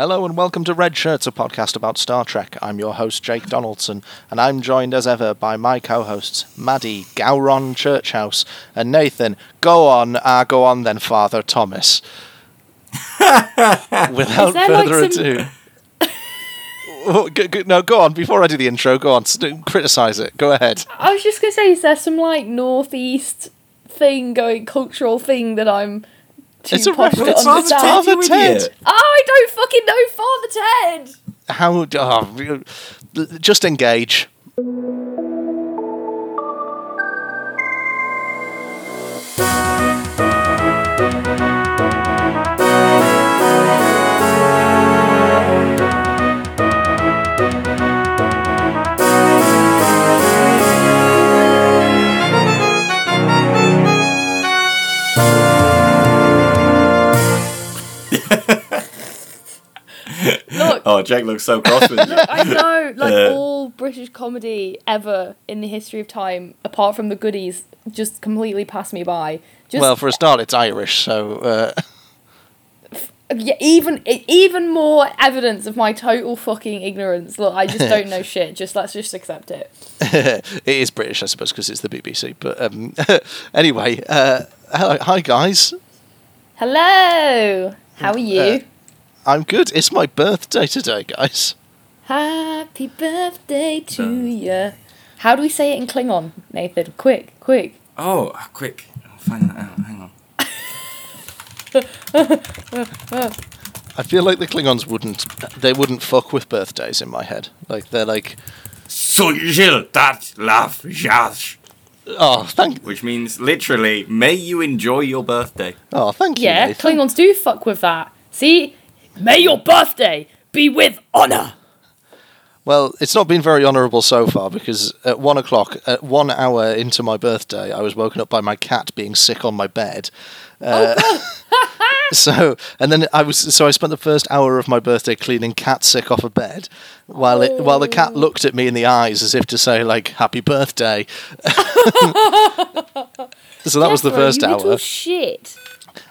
Hello and welcome to Red Shirts, a podcast about Star Trek. I'm your host, Jake Donaldson, and I'm joined as ever by my co hosts, Maddie Gowron Churchhouse and Nathan. Go on, ah, go on then, Father Thomas. Without further like, some- ado. Oh, g- g- no, go on. Before I do the intro, go on. St- criticize it. Go ahead. I was just gonna say, is there some like northeast thing going, cultural thing that I'm too It's a posh reference to understand? Father Ted. idiot. I don't fucking know Father Ted. How? Oh, just engage. Look, Oh, Jake looks so cross with you. I know, like Uh. all British comedy ever in the history of time, apart from the goodies, just completely passed me by. Just Well, for a start, it's Irish, so. Uh, yeah, even even more evidence of my total fucking ignorance. Look, I just don't know shit. Just let's just accept it. it is British, I suppose, because it's the BBC. But um, anyway, uh, hello, hi guys. Hello, how are you? Uh, I'm good. It's my birthday today, guys. Happy birthday to you. How do we say it in Klingon, Nathan? Quick, quick. Oh, quick. I'll find that out. Hang on. I feel like the Klingons wouldn't. They wouldn't fuck with birthdays in my head. Like they're like, Sujil dat lav jaz. oh, thank, Which means literally, may you enjoy your birthday. oh, thank you. Yeah, Nathan. Klingons do fuck with that. See? May your birthday be with honor. Well, it's not been very honourable so far because at one o'clock, at one hour into my birthday, I was woken up by my cat being sick on my bed. Uh, so, and then I was so I spent the first hour of my birthday cleaning cat sick off a bed, while it while the cat looked at me in the eyes as if to say like "Happy birthday." so that was the first hour. Shit.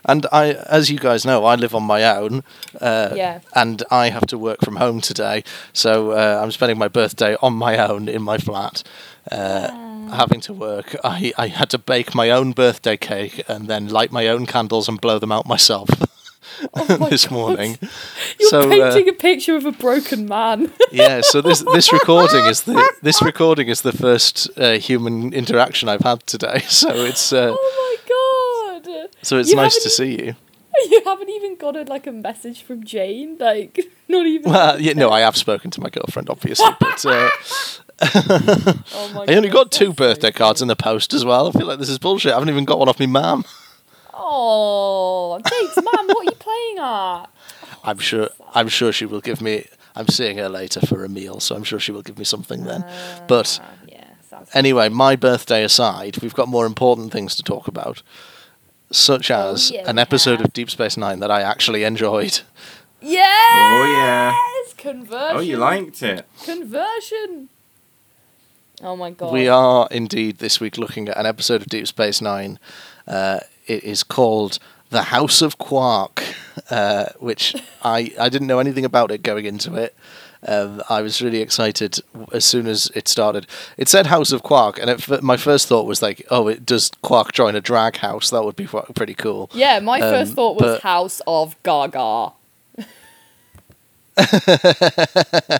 And I, as you guys know, I live on my own. Uh, Yeah. And I have to work from home today, so uh, I'm spending my birthday on my own in my flat, uh, having to work. I, I had to bake my own birthday cake and then light my own candles and blow them out myself this morning. Oh You're so uh, painting a picture of a broken man. yeah, so this this recording is the this recording is the first uh, human interaction I've had today. So it's uh, oh my god. So it's You nice to see you. You haven't even got a, like a message from Jane, like not even. Well, yeah, no, I have spoken to my girlfriend, obviously, but uh, oh my I only got two that's so birthday cards in the post as well. I feel like this is bullshit. I haven't even got one off my mum. Oh, thanks, Mum. What are you playing at? I'm sure. I'm sure she will give me. I'm seeing her later for a meal, so I'm sure she will give me something then. But Ah, yeah, anyway, my birthday aside, we've got more important things to talk about, such as Oh, yeah, an episode have. of Deep Space Nine that I actually enjoyed. Yes! Oh, yeah. Conversion. Oh, you liked it. conversion. Oh my god. We are indeed this week looking at an episode of Deep Space Nine. Uh, it is called The House of Quark, uh, which I, I didn't know anything about it going into it. Um, I was really excited as soon as it started. It said House of Quark, and it, my first thought was like, oh, it does Quark join a drag house? That would be pretty cool. Yeah, my first Um, thought was but- House of Gaga.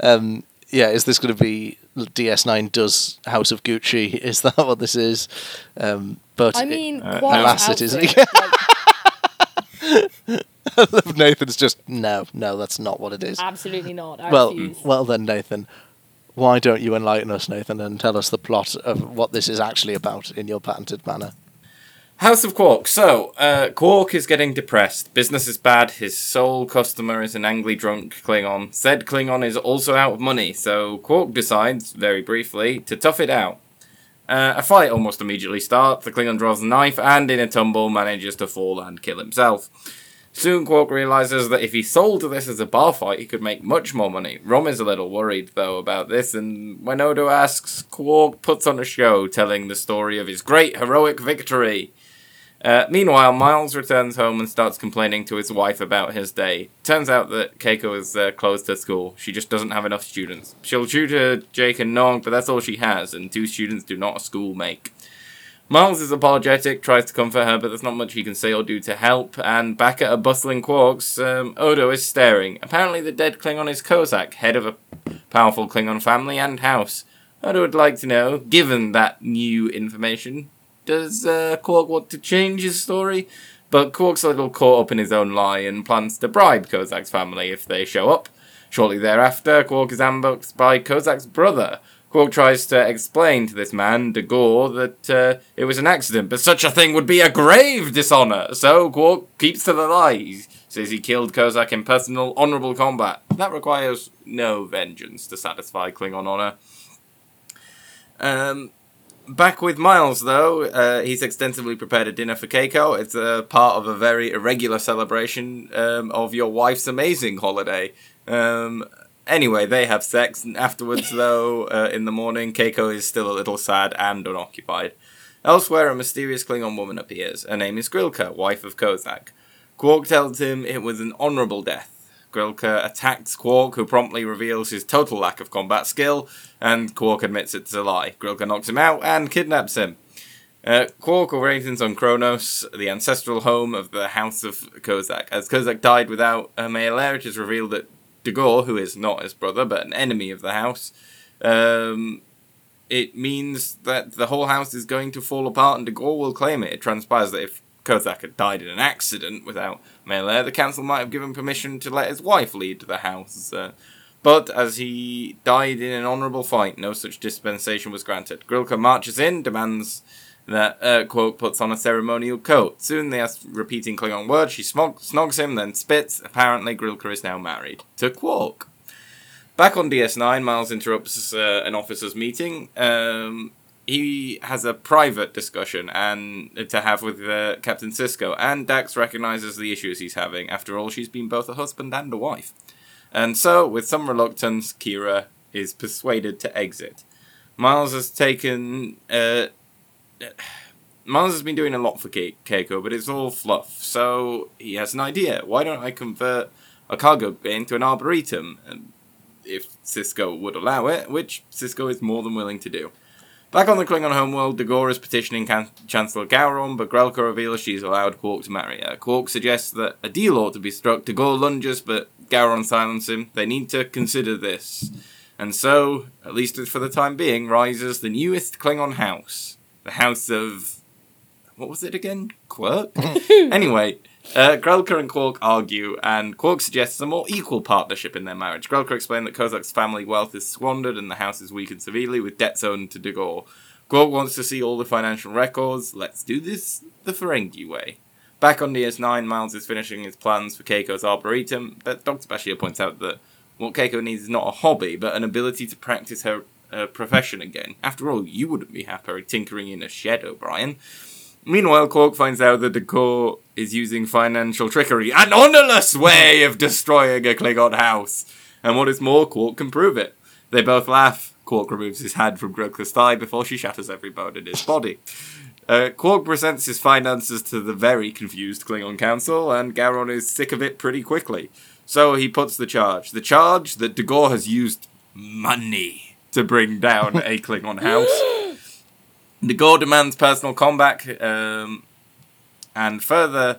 Um, yeah, is this going to be DS9 does House of Gucci? Is that what this is? Um, but I it- mean, Uh, Quark's alas, it isn't. outfit, like, Nathan's just no, no, that's not what it is. absolutely not. I well, refuse. well then, Nathan, why don't you enlighten us, Nathan, and tell us the plot of what this is actually about in your patented manner? House of Quark. So, uh, Quark is getting depressed. Business is bad. His sole customer is an angry drunk Klingon. Said Klingon is also out of money, so Quark decides, very briefly, to tough it out. Uh, a fight almost immediately starts. The Klingon draws a knife and, in a tumble, manages to fall and kill himself. Soon Quark realizes that if he sold this as a bar fight, he could make much more money. Rom is a little worried, though, about this, and when Odo asks, Quark puts on a show telling the story of his great heroic victory. Uh, meanwhile, Miles returns home and starts complaining to his wife about his day. Turns out that Keiko has uh, closed her school. She just doesn't have enough students. She'll tutor Jake and Nog, but that's all she has, and two students do not a school make. Miles is apologetic, tries to comfort her, but there's not much he can say or do to help. And back at a bustling Quarks, um, Odo is staring. Apparently, the dead Klingon is Kozak, head of a powerful Klingon family and house. Odo would like to know, given that new information, does uh, Quark want to change his story? But Quark's a little caught up in his own lie and plans to bribe Kozak's family if they show up. Shortly thereafter, Quark is ambushed by Kozak's brother. Quark tries to explain to this man, D'Ghor, that uh, it was an accident, but such a thing would be a grave dishonor. So Quark keeps to the lie. He says he killed Kozak in personal, honorable combat. That requires no vengeance to satisfy Klingon honor. Um, back with Miles, though, uh, he's extensively prepared a dinner for Keiko. It's a part of a very irregular celebration um, of your wife's amazing holiday. Um, anyway, they have sex, and afterwards, though, uh, in the morning, Keiko is still a little sad and unoccupied. Elsewhere, a mysterious Klingon woman appears. Her name is Grilka, wife of Kozak. Quark tells him it was an honourable death. Grilka attacks Quark, who promptly reveals his total lack of combat skill, and Quark admits it's a lie. Grilka knocks him out and kidnaps him. Uh, Quark awakens on Kronos, the ancestral home of the House of Kozak. As Kozak died without a male heir, it is revealed that D'Ghor, who is not his brother but an enemy of the house, um, it means that the whole house is going to fall apart and D'Ghor will claim it. It transpires that if Kozak had died in an accident without male heir, the council might have given permission to let his wife lead the house. Uh, but as he died in an honourable fight, no such dispensation was granted. Grilka marches in, demands that uh, Quark puts on a ceremonial coat. Soon they are repeating Klingon words. She smog- snogs him, then spits. Apparently, Grilka is now married to Quark. Back on DS9, Miles interrupts uh, an officer's meeting. Um, he has a private discussion and to have with uh, Captain Sisko, and Dax recognizes the issues he's having. After all, she's been both a husband and a wife. And so, with some reluctance, Kira is persuaded to exit. Miles has taken. Uh, Miles has been doing a lot for Ke- Keiko, but it's all fluff. So he has an idea. Why don't I convert a cargo bay into an arboretum? And if Sisko would allow it, which Sisko is more than willing to do. Back on the Klingon homeworld, D'Ghor is petitioning Can- Chancellor Gowron, but Grilka reveals she's allowed Quark to marry her. Quark suggests that a deal ought to be struck. D'Ghor lunges, but Gowron silences him. They need to consider this. And so, at least for the time being, rises the newest Klingon house. The House of. What was it again? Quirk? anyway, uh, Grilka and Quark argue, and Quark suggests a more equal partnership in their marriage. Grilka explains that Kozak's family wealth is squandered and the house is weakened severely, with debts owed to D'Ghor. Quark wants to see all the financial records. Let's do this the Ferengi way. Back on DS9, Miles is finishing his plans for Keiko's Arboretum, but Dr. Bashir points out that what Keiko needs is not a hobby, but an ability to practice her uh, profession again. After all, you wouldn't be happy tinkering in a shed, O'Brien. Meanwhile, Quark finds out that D'Ghor is using financial trickery, an honorless way of destroying a Klingon house. And what is more, Quark can prove it. They both laugh. Quark removes his hand from Grilka's thigh before she shatters every bone in his body. Uh, Quark presents his finances to the very confused Klingon Council, and Gowron is sick of it pretty quickly. So he puts the charge. The charge that D'Ghor has used money to bring down a Klingon house. D'Ghor demands personal combat, um, and further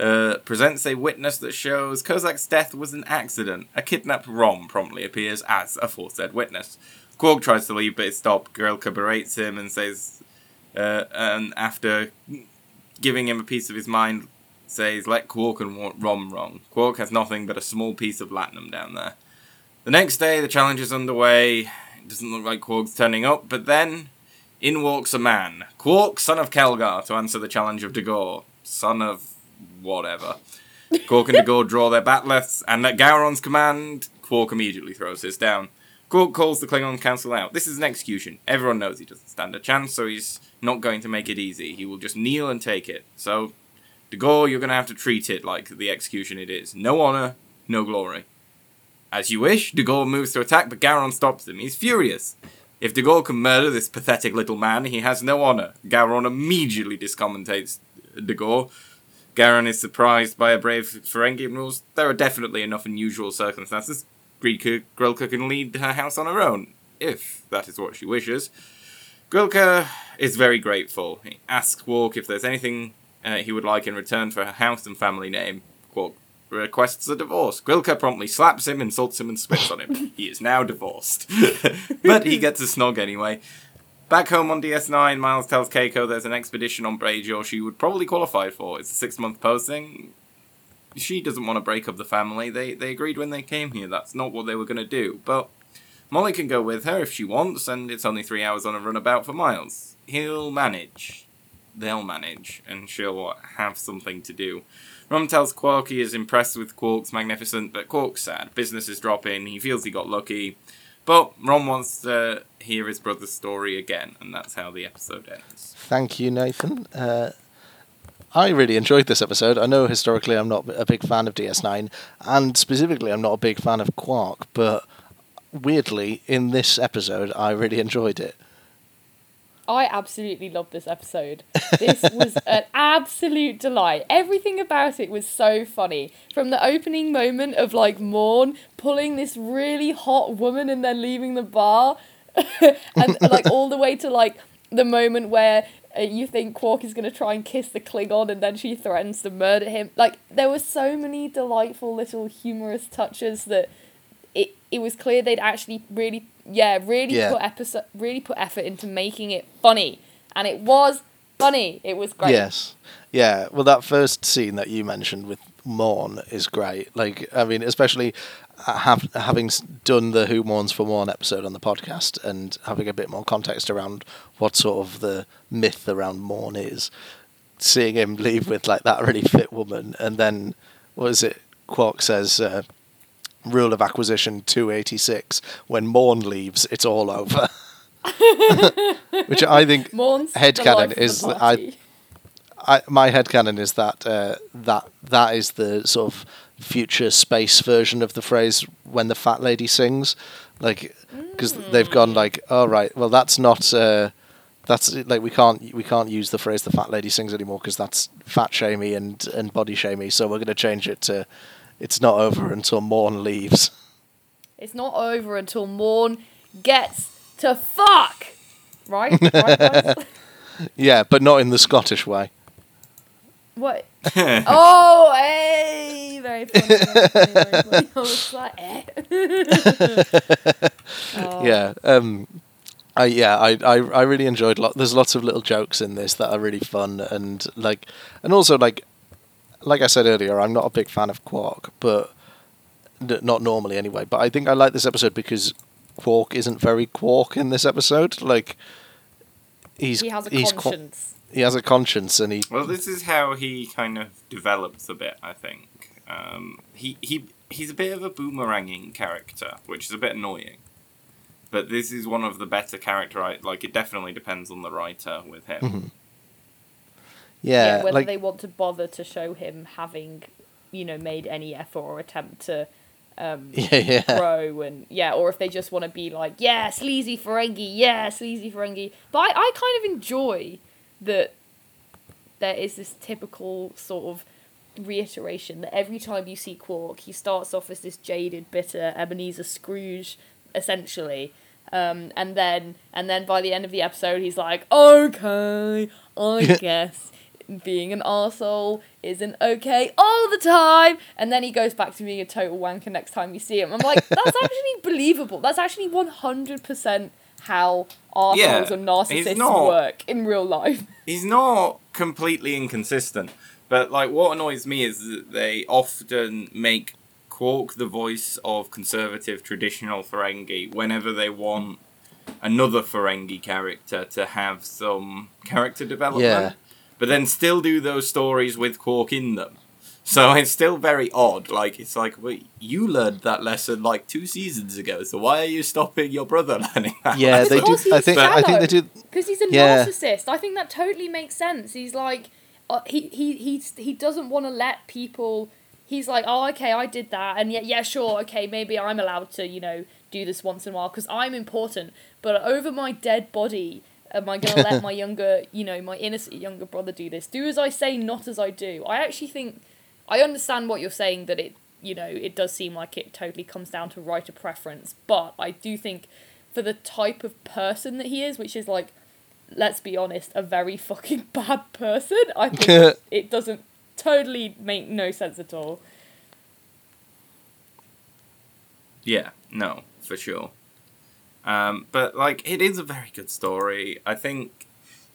uh, presents a witness that shows Kozak's death was an accident. A kidnapped Rom promptly appears as a aforesaid witness. Quark tries to leave, but is stopped. Grilka berates him and says, uh, and after giving him a piece of his mind, says, let Quark and Rom wrong. Quark has nothing but a small piece of latinum down there. The next day, the challenge is underway. It doesn't look like Quark's turning up, but then in walks a man. Quark, son of Keldar, to answer the challenge of D'Ghor. Son of whatever. Quark and D'Ghor draw their bat'leths, and at Gowron's command, Quark immediately throws his down. Quark calls the Klingon Council out. This is an execution. Everyone knows he doesn't stand a chance, so he's not going to make it easy. He will just kneel and take it. So, D'Ghor, you're going to have to treat it like the execution it is. No honor, no glory. As you wish, D'Ghor moves to attack, but Gowron stops him. He's furious. If D'Ghor can murder this pathetic little man, he has no honor. Gowron immediately discommendates de Gore. Gowron is surprised by a brave Ferengi and rules there are definitely enough unusual circumstances. Grika, Grilka can lead her house on her own, if that is what she wishes. Grilka is very grateful. He asks Quark if there's anything uh, he would like in return for her house and family name. Quark requests a divorce. Grilka promptly slaps him, insults him, and spits on him. he is now divorced. but he gets a snog anyway. Back home on DS9, Miles tells Keiko there's an expedition on Bajor she would probably qualify for. It's a six month posting. She doesn't want to break up the family. They they agreed when they came here. That's not what they were going to do. But Molly can go with her if she wants, and it's only three hours on a runabout for Miles. He'll manage. They'll manage, and she'll have something to do. Rom tells Quark he is impressed with Quark's magnificent, but Quark's sad. Business is dropping. He feels he got lucky. But Rom wants to hear his brother's story again, and that's how the episode ends. Thank you, Nathan. Uh, I really enjoyed this episode. I know historically I'm not a big fan of DS9, and specifically I'm not a big fan of Quark, but weirdly, in this episode, I really enjoyed it. I absolutely loved this episode. This was an absolute delight. Everything about it was so funny. From the opening moment of like Morn pulling this really hot woman and then leaving the bar, and like all the way to like the moment where uh, you think Quark is going to try and kiss the Klingon and then she threatens to murder him. Like there were so many delightful little humorous touches that it it was clear they'd actually really yeah really Yeah. put episode really put effort into making it funny and it was funny it was great Yes. Yeah. Well, that first scene that you mentioned with Morn is great. Like, I mean, especially uh, have, having done the Who Mourns for Morn episode on the podcast and having a bit more context around what sort of the myth around Morn is. Seeing him leave with like that really fit woman, and then what is it? Quark says. Uh, Rule of acquisition 286. When Morn leaves, it's all over. Which I think Morn's Headcanon the life of the is party. I, my headcanon is that uh, that that is the sort of future space version of the phrase when the fat lady sings, like because they've gone like, all right, well that's not uh, that's like we can't we can't use the phrase the fat lady sings anymore because that's fat shamey and and body shamey, so we're going to change it to it's not over until Morn leaves. It's not over until Morn gets to fuck. Right? right guys? yeah, but not in the Scottish way. what? Oh, hey! Very funny. Very funny, very funny. I was like, eh. Oh. Yeah. Um, I yeah I, I I really enjoyed. Lot. There's lots of little jokes in this that are really fun and like, and also like, like I said earlier, I'm not a big fan of Quark, but n- not normally anyway. But I think I like this episode because Quark isn't very Quark in this episode. Like, he's He has a he's qu- conscience. he has a conscience and he Well, this is how he kind of develops a bit, I think. Um, he, he he's a bit of a boomeranging character, which is a bit annoying. But this is one of the better character. I like. It definitely depends on the writer with him. Mm-hmm. Yeah, whether like they want to bother to show him having, you know, made any effort or attempt to um, yeah yeah grow and yeah, or if they just want to be like, yeah, sleazy Ferengi, yeah, sleazy Ferengi. But I, I kind of enjoy that there is this typical sort of reiteration that every time you see Quark, he starts off as this jaded, bitter Ebenezer Scrooge, essentially. Um, and then and then by the end of the episode he's like, Okay, I guess being an arsehole isn't okay all the time and then he goes back to being a total wanker next time you see him. I'm like, that's actually believable. That's actually one hundred percent how arseholes Yeah, and narcissists not- work in real life. He's not completely inconsistent, but like what annoys me is that they often make Quark the voice of conservative traditional Ferengi whenever they want another Ferengi character to have some character development, Yeah. But then still do those stories with Quark in them. So it's still very odd. Like it's like, well, you learned that lesson like two seasons ago. So why are you stopping your brother learning that? yeah lesson? they do. I he's think I think they do. because he's a Yeah. narcissist. I think that totally makes sense. He's like, uh, he he he's, he doesn't want to let people. He's like, oh, okay, I did that, and yeah, yeah, sure, okay, maybe I'm allowed to, you know, do this once in a while because I'm important. But over my dead body, Am I gonna let my younger, you know, my innocent younger brother do this? Do as I say, not as I do. I actually think I understand what you're saying that it, you know, it does seem like it totally comes down to writer preference, but I do think for the type of person that he is, which is like, let's be honest, a very fucking bad person. I think it doesn't totally make no sense at all. Yeah, no, for sure. Um, but like, it is a very good story. I think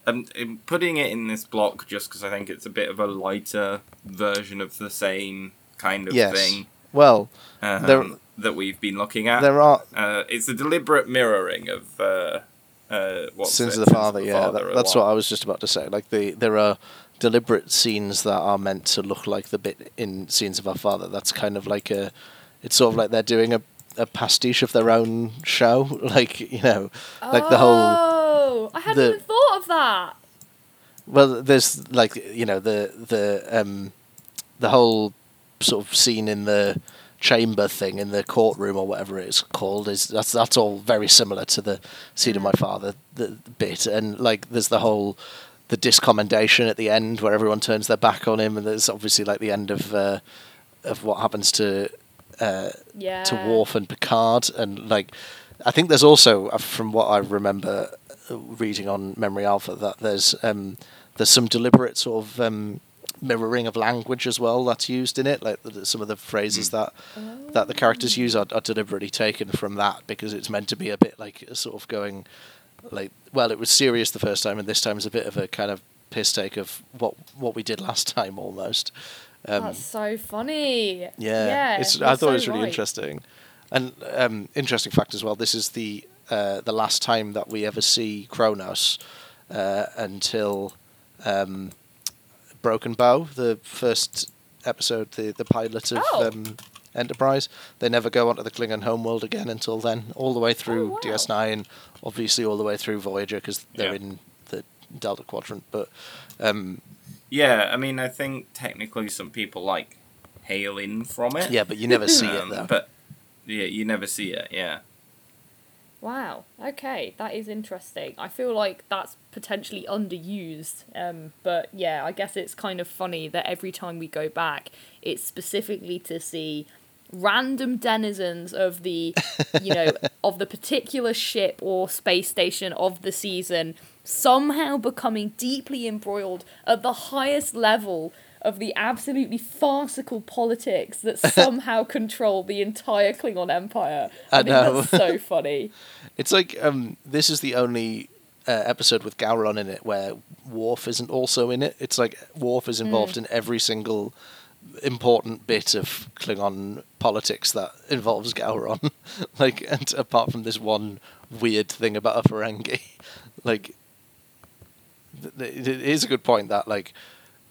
um, I'm putting it in this block just because I think it's a bit of a lighter version of the same kind of yes. thing Well, um, There- that we've been looking at. there are Uh, it's a deliberate mirroring of uh, uh, what's sins it? of the father. Yeah, Father that, that's what I was just about to say. Like the there are deliberate scenes that are meant to look like the bit in scenes of our father. That's kind of like a. It's sort of like they're doing a, a pastiche of their own show. Like you know, like the whole. Oh, I hadn't the- even thought of that. Well, there's like you know the the um, the whole sort of scene in the chamber thing in the courtroom or whatever it's called is that's that's all very similar to the scene of my father the, the bit and like there's the whole the discommendation at the end where everyone turns their back on him and there's obviously like the end of uh, of what happens to uh, Yeah. to Worf and Picard, and like I think there's also, uh, from what I remember uh, reading on Memory Alpha, that there's um, there's some deliberate sort of um, mirroring of language as well that's used in it. Like the, some of the phrases that that the characters use are, are deliberately taken from that because it's meant to be a bit like a sort of going like well, it was serious the first time, and this time is a bit of a kind of piss take of what what we did last time almost. Um, That's so funny. yeah, yeah it's, I thought so it was really right. interesting, and um, interesting fact as well. This is the uh, the last time that we ever see Kronos uh, until um, Broken Bow, the first episode, the the pilot of Oh. um, Enterprise. They never go onto the Klingon homeworld again until then, all the way through Oh, wow. DS9, obviously all the way through Voyager because they're Yeah. in the Delta Quadrant, but. Um, Yeah, I mean, I think technically some people like hail in from it. yeah, but you never see it Um, though. But yeah, you never see it. Yeah. Wow. Okay, that is interesting. I feel like that's potentially underused. Um, but yeah, I guess it's kind of funny that every time we go back, it's specifically to see random denizens of the, you know, of the particular ship or space station of the season somehow becoming deeply embroiled at the highest level of the absolutely farcical politics that somehow control the entire Klingon Empire. I think know. that's so funny. It's like um, this is the only uh, episode with Gowron in it where Worf isn't also in it. It's like Worf is involved in every single important bit of Klingon politics that involves Gowron. like, and apart from this one weird thing about a Ferengi, like it is a good point that like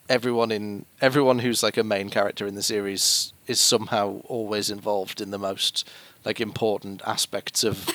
everyone in everyone who's like a main character in the series is somehow always involved in the most like important aspects of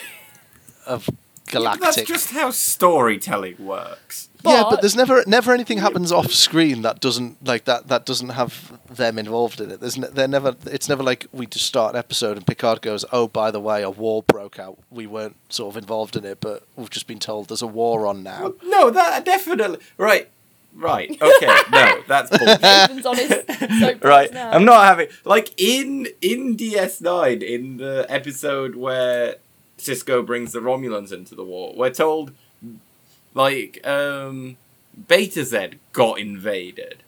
of Yeah, galactic. that's just how storytelling works. Yeah, But- but there's never never anything happens off screen that doesn't like that that doesn't have them involved in it. There's ne- they're never it's never like we just start an episode and Picard goes, "Oh, by the way, a war broke out. We weren't sort of involved in it, but we've just been told there's a war on now." No, that definitely right. Right. Okay. no, that's bullshit. Right. now. I'm not having like in in DS9 in the episode where Sisko brings the Romulans into the war. We're told like um Betazed got invaded.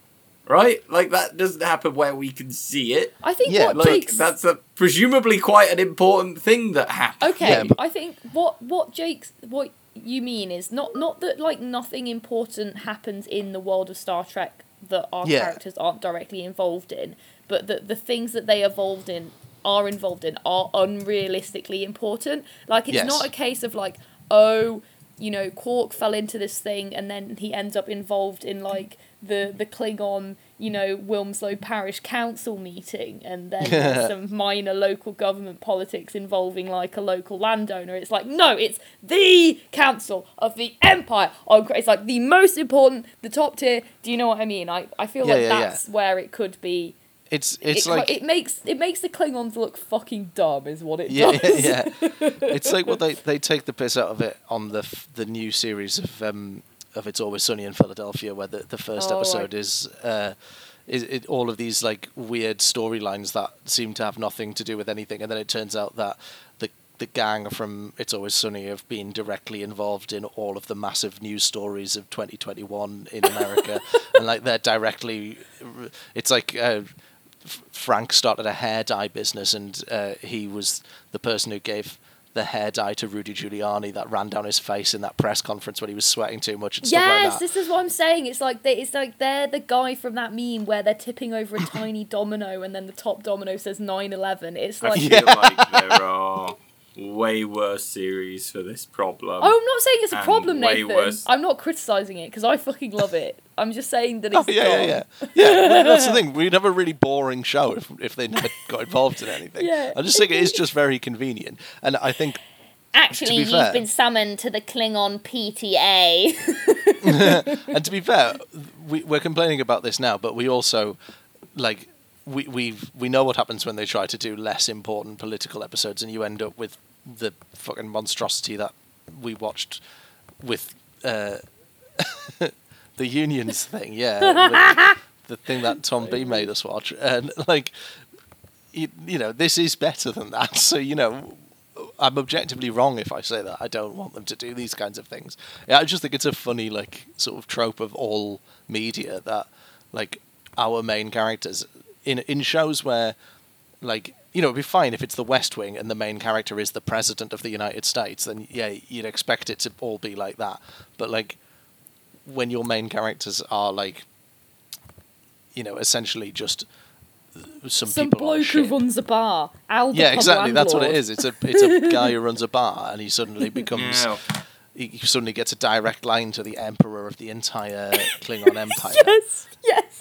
Right? Like that doesn't happen where we can see it. I think Yeah, what Like Jake's that's a presumably quite an important thing that happened. okay. Yeah, but- I think what what Jake's what you mean is not not that like nothing important happens in the world of Star Trek that our Yeah. characters aren't directly involved in, but that the things that they evolved in are involved in are unrealistically important. Like it's Yes. not a case of like oh you know Quark fell into this thing and then he ends up involved in like the the Klingon you know Wilmslow Parish Council meeting and then some minor local government politics involving like a local landowner. It's like no, it's the council of the empire. Oh, it's like the most important, the top tier. Do you know what I mean? I I feel Yeah, like yeah, yeah. that's where it could be. It's it's it, like it makes it makes the Klingons look fucking dumb, is what it yeah, does. yeah, yeah. It's like what they they take the piss out of it on the f- the new series of um of It's Always Sunny in Philadelphia, where the the first Oh, episode is uh is it, all of these like weird storylines that seem to have nothing to do with anything, and then it turns out that the the gang from It's Always Sunny have been directly involved in all of the massive news stories of 2021 in America, and like they're directly, it's like. Uh, Frank started a hair dye business, and uh, he was the person who gave the hair dye to Rudy Giuliani that ran down his face in that press conference when he was sweating too much and stuff Yes, like that. this is what I'm saying. It's like they, it's like they're the guy from that meme where they're tipping over a tiny domino and then the top domino says 9/11. It's I like feel like there are way worse series for this problem. Oh, I'm not saying it's a problem, way Nathan. worse. I'm not criticizing it because I fucking love it. I'm just saying that Oh, it's yeah, yeah, dumb. yeah, yeah. well, that's the thing. We'd have a really boring show if, if they never got involved in anything. Yeah. I just think it is just very convenient, and I think Actually, be you've fair- been summoned to the Klingon PTA. and to be fair, we, we're complaining about this now, but we also like we we we know what happens when they try to do less important political episodes, and you end up with the fucking monstrosity that we watched with uh, the unions thing. Yeah, with the thing that Tom B made us watch, and like you, you know, this is better than that. So you know. I'm objectively wrong if I say that I don't want them to do these kinds of things. Yeah, I just think it's a funny like sort of trope of all media that like our main characters in in shows where like you know it'd be fine if it's the West Wing and the main character is the president of the United States then yeah you'd expect it to all be like that. But like when your main characters are like you know essentially just some, Some people bloke who runs a bar. Al Yeah, exactly. That's what it is. It's a it's a guy who runs a bar, and he suddenly becomes Yeah. he suddenly gets a direct line to the emperor of the entire Klingon Empire. Yes, yes.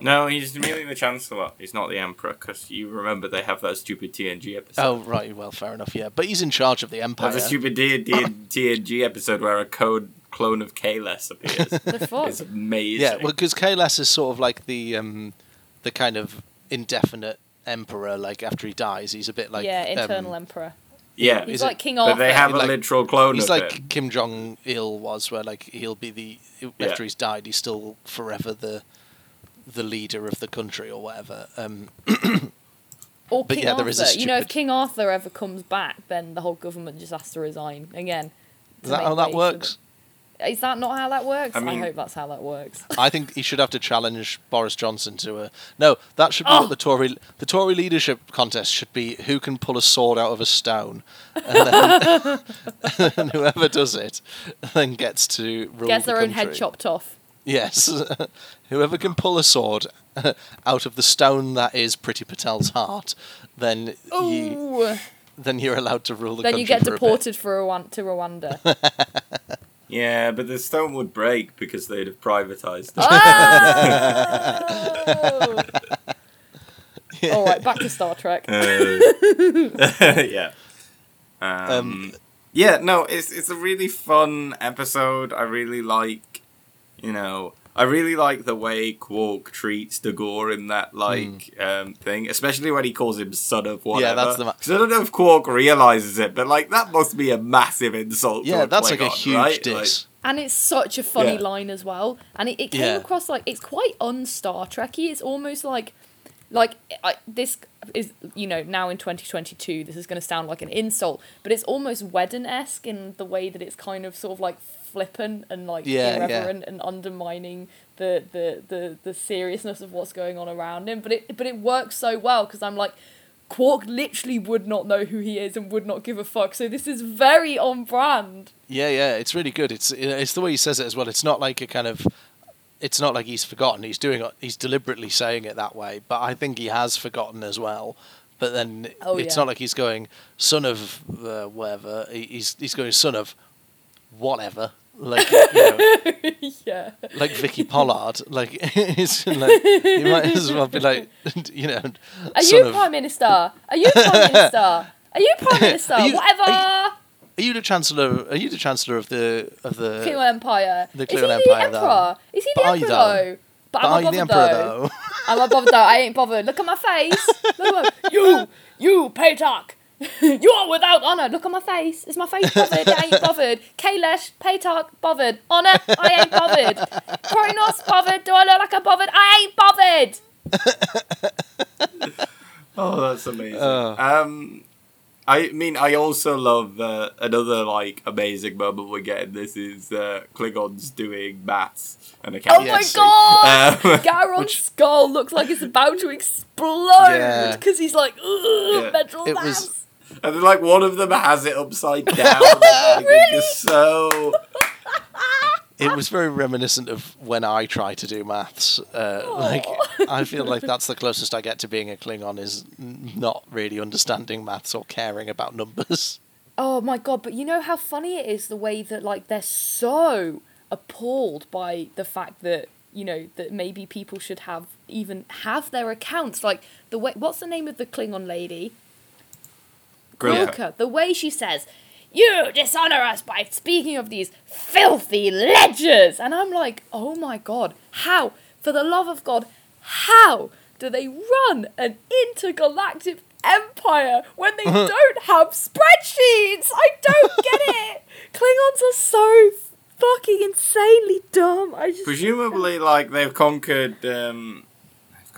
No, he's merely the Chancellor. He's not the Emperor, because you remember they have that stupid TNG episode. Oh right, well, fair enough. Yeah, but he's in charge of the They have empire. a stupid D- D- TNG episode where a code clone of Kahless appears. The fuck? it's amazing. Yeah, well, because Kahless is sort of like the um, the kind of indefinite emperor. Like after he dies, he's a bit like yeah, um, internal emperor. yeah. He's is it- like King but they have a Like- literal clone He's of like him. Kim Jong Il was, where like he'll be the Yeah. after he's died, he's still forever the the leader of the country or whatever. Um, or but King yeah, Arthur. there is a You know, if King Arthur ever comes back, then the whole government just has to resign again. is that how that works? the- Is that not how that works? I mean- I hope that's how that works. I think he should have to challenge Boris Johnson to a no. That should be Oh! what the Tory the Tory leadership contest should be. Who can pull a sword out of a stone, and, then, and whoever does it then gets to rule Gets the their own head chopped off. Yes, whoever can pull a sword out of the stone that is Priti Patel's heart, then you then you're allowed to rule the Then country. you get for a deported for Rwan- to Rwanda. Yeah, but the stone would break because they'd have privatized it. oh! All right, back to Star Trek. Uh, yeah. Um, Um, yeah, no, it's it's a really fun episode. I really like, you know, I really like the way Quark treats D'Ghor in that like um, thing, especially when he calls him son of whatever. Yeah, that's the ma- 'Cause I don't know if Quark realizes it, but like that must be a massive insult. to Yeah, a that's like a huge right? diss. And it's such a funny Yeah. line as well. And it, it came Yeah. across like it's quite un Star Trekky. It's almost like like I, this is you know now in 2022 this is going to sound like an insult but it's almost Whedon-esque in the way that it's kind of sort of like flippant and like Yeah, yeah. irreverent and undermining the, the the the seriousness of what's going on around him but it but it works so well because I'm like Quark literally would not know who he is and would not give a fuck so this is very on brand Yeah, yeah, it's really good. It's it's the way he says it as well. It's not like a kind of, it's not like he's forgotten. He's doing. He's deliberately saying it that way. But I think he has forgotten as well. But then Oh, it's yeah. not like he's going son of uh, whatever. He's he's going son of whatever. Like you know, yeah like Vicky Pollard. Like it's like you might as well be like you know. Are you of- prime minister? Are you prime minister? Are you prime minister? Are you- Whatever. are Are you the chancellor? Are you the chancellor of the of the? Klingon Empire. the Is he the emperor? though. Is he the you, emperor though? But But I'm not you the bothered though. though? I'm not bothered though. I ain't bothered. Look at my face. Look at my, you, you, Paytak. you are without honor. Look at my face. Is my face bothered? I ain't bothered. Kalesh, Paytak, bothered. Honor, I ain't bothered. Kronos, bothered. Do I look like I'm bothered? I ain't bothered. Oh, that's amazing. Oh. Um, I mean, I also love uh, another like amazing moment we get in this is uh, Klingons doing maths and Oh accounting. my god! Um, Gowron's Which- skull looks like it's about to explode Yeah. because he's like, ugh, Yeah. mental It was- maths. And then, like one of them has it upside down. like, it's so. It was very reminiscent of when I try to do maths. Uh, like, I feel like that's the closest I get to being a Klingon is not really understanding maths or caring about numbers. Oh my god, but you know how funny it is the way that like they're so appalled by the fact that you know that maybe people should have even have their accounts like the way what's the name of the Klingon lady? Grilka. Grilka. The way she says, "You dishonor us by speaking of these filthy ledgers," and I'm like, "Oh my god, how? For the love of God, how do they run an intergalactic empire when they don't have spreadsheets? I don't get it. Klingons are so fucking insanely dumb. I just Presumably, like they've conquered, um,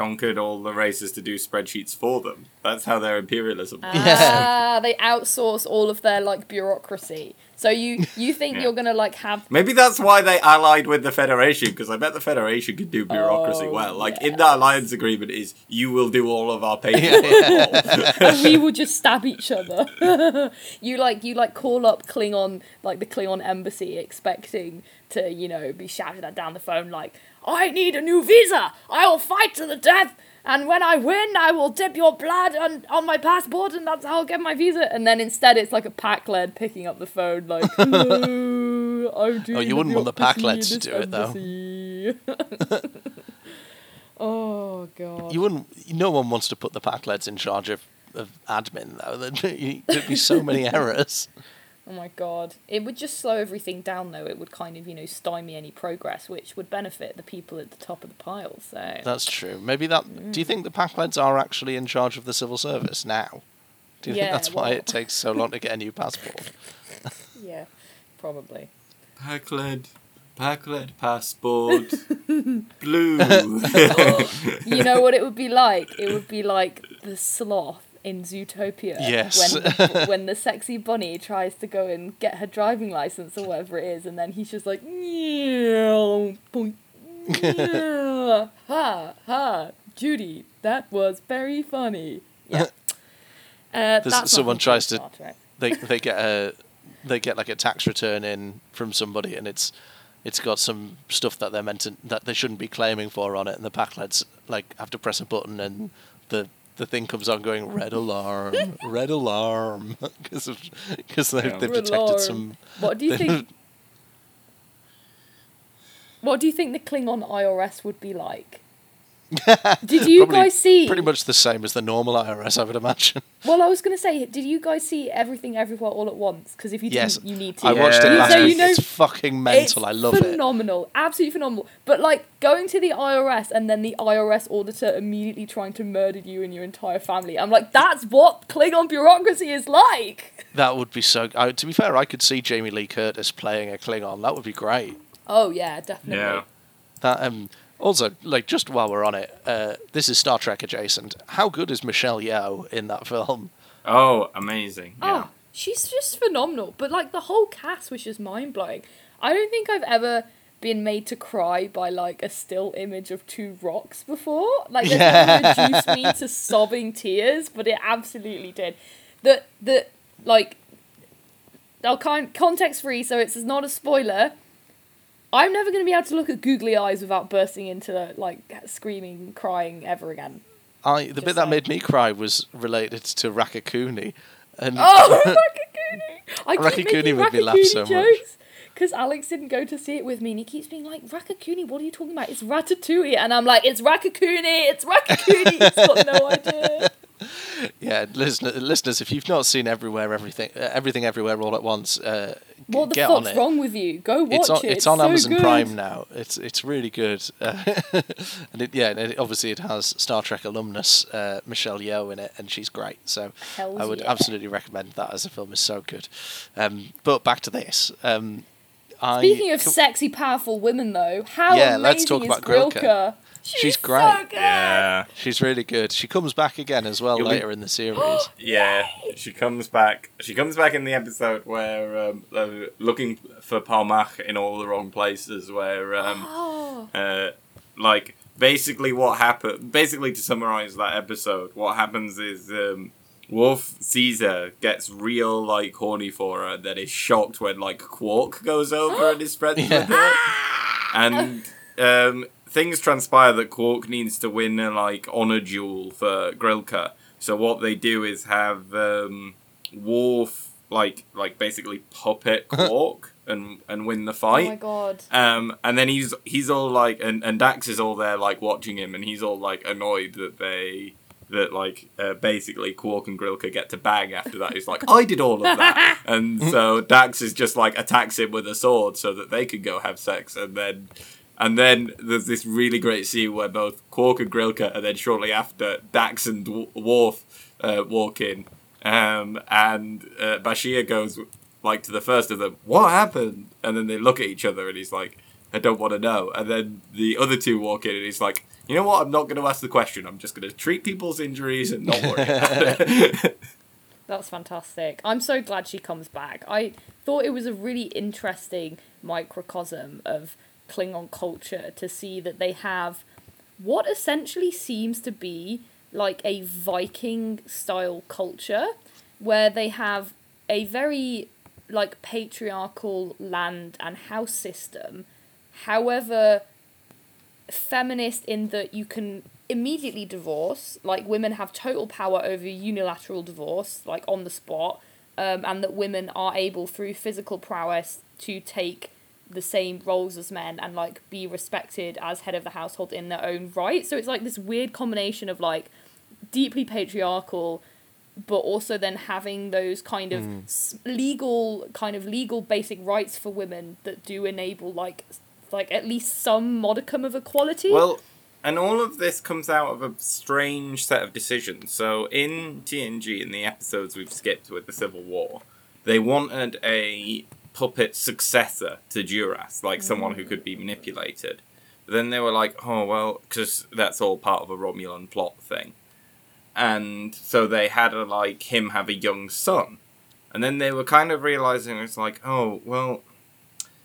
conquered all the races to do spreadsheets for them. That's how their imperialism. works. Ah, they outsource all of their like bureaucracy. So you you think Yeah. you're gonna like have Maybe that's why they allied with the Federation, because I bet the Federation could do bureaucracy Oh, well. Like in yes. that alliance agreement is you will do all of our paperwork. and we will just stab each other. you like you like call up Klingon like the Klingon embassy expecting to, you know, be shouted at down the phone like, I need a new visa! I will fight to the death! And when I win, I will dip your blood on, on my passport, and that's how I'll get my visa. And then instead, it's like a Pakled picking up the phone, like, "Hello, I'm doing Oh, you wouldn't want the Pakled to do it, though. oh god. You wouldn't. No one wants to put the Pakleds in charge of, of admin though. There'd be so many errors. Oh my god. It would just slow everything down though. It would kind of, you know, stymie any progress, which would benefit the people at the top of the pile. So That's true. Maybe that. Do you mm. think the Pakleds are actually in charge of the civil service now? Do you Yeah, think that's why it takes so long to get a new passport? yeah, probably. Pakled, Pakled passport, blue. You know what it would be like? It would be like the sloth in Zootopia. Yes. When the, when the sexy bunny tries to go and get her driving license or whatever it is, and then he's just like, "Meow, boink, meow, ha ha, Judy, that was very funny. Yeah. Uh, that's someone tries to-. They they get a they get like a tax return in from somebody and it's it's got some stuff that they're meant to that they shouldn't be claiming for on it and the Pakleds like have to press a button and the the thing comes on going red alarm red alarm because because they've, Yeah. they've Red detected alarm. some What do you think? What do you think the Klingon IRS would be like? Did you Probably guys see? pretty much the same as the normal IRS I would imagine Well, I was gonna say, did you guys see everything everywhere all at once? Because if you yes didn't, you need to. I watched it Yeah. last So you know- it's fucking mental It's I love it phenomenal, absolutely phenomenal. But like going to the IRS and then the IRS auditor immediately trying to murder you and your entire family. I'm like, that's what Klingon bureaucracy is like. that would be so I, to be fair I could see Jamie Lee Curtis playing a Klingon that would be great Oh yeah, definitely. yeah. That um also like just while we're on it, uh, this is Star Trek adjacent. How good is Michelle Yeoh in that film? Oh, amazing. Yeah. Oh, she's just phenomenal. But like the whole cast was just mind blowing. I don't think I've ever been made to cry by like a still image of two rocks before. Like it Yeah. never reduced me to sobbing tears, but it absolutely did. The the like I'll kind context free, so it's not a spoiler. I'm never going to be able to look at googly eyes without bursting into like screaming, crying ever again. I the Just bit that made me cry was related to Raccacoonie, and Oh, Raccacoonie! I Raccacoonie made me laugh Raccacoonie so much. jokes because Alex didn't go to see it with me, and he keeps being like, "Raccacoonie, what are you talking about? It's Ratatouille," and I'm like, "It's Raccacoonie, it's Raccacoonie." He's got no idea. yeah, listener, listeners, if you've not seen Everywhere Everything uh, Everything Everywhere All at Once, uh, What the fuck's wrong with you? Go watch it's on, it. it's on so Amazon good. Prime now. It's it's really good, uh, and it, yeah, and it, obviously it has Star Trek alumnus uh, Michelle Yeoh in it, and she's great. So I would yeah. absolutely recommend that as a film. is so good. Um, but back to this. Um, I, Speaking of com- sexy, powerful women, though, how Yeah, amazing let's talk is about Grilka. Grilka? She's so great. good. Yeah. she's really good. She comes back again as well You'll be- later in the series. Yeah, she comes back. She comes back in the episode where um, they're looking for par'Mach in all the wrong places. Where, um, Oh, uh, like, basically what happened. Basically, to summarize that episode, what happens is um, Wolf Caesar gets real like horny for her, and then is shocked when like Quark goes over and is friends Yeah. with her. and um, things transpire that Quark needs to win a like honor duel for Grilka. So what they do is have um, Worf like like basically puppet Quark and and win the fight. oh my god. Um, and then he's he's all like, and, and Dax is all there like watching him, and he's all like annoyed that they that like uh, basically Quark and Grilka get to bang after that. He's like, I did all of that, and so Dax is just like attacks him with a sword so that they can go have sex, and then. And then there's this really great scene where both Quark and Grilka, and then shortly after, Dax and W- Worf uh, walk in, um, and uh, Bashir goes like to the first of them, "What happened?" And then they look at each other, and he's like, "I don't want to know." And then the other two walk in, and he's like, "You know what? I'm not going to ask the question. I'm just going to treat people's injuries and not worry about it." That's fantastic. I'm so glad she comes back. I thought it was a really interesting microcosm of Klingon culture to see that they have what essentially seems to be like a Viking style culture where they have a very like patriarchal land and house system. However, feminist in that you can immediately divorce, like women have total power over unilateral divorce, like on the spot, um, and that women are able through physical prowess to take the same roles as men and like be respected as head of the household in their own right. So it's like this weird combination of like deeply patriarchal but also then having those kind of hmm. s- legal kind of legal basic rights for women that do enable like like at least some modicum of equality. Well, and all of this comes out of a strange set of decisions. So in TNG, in the episodes we've skipped with the Civil War, they wanted a puppet successor to Duras, like someone who mm. could be manipulated. But then they were like, oh, well, because that's all part of a Romulan plot thing. And so they had a, like him have a young son. And then they were kind of realizing it's like, oh, well,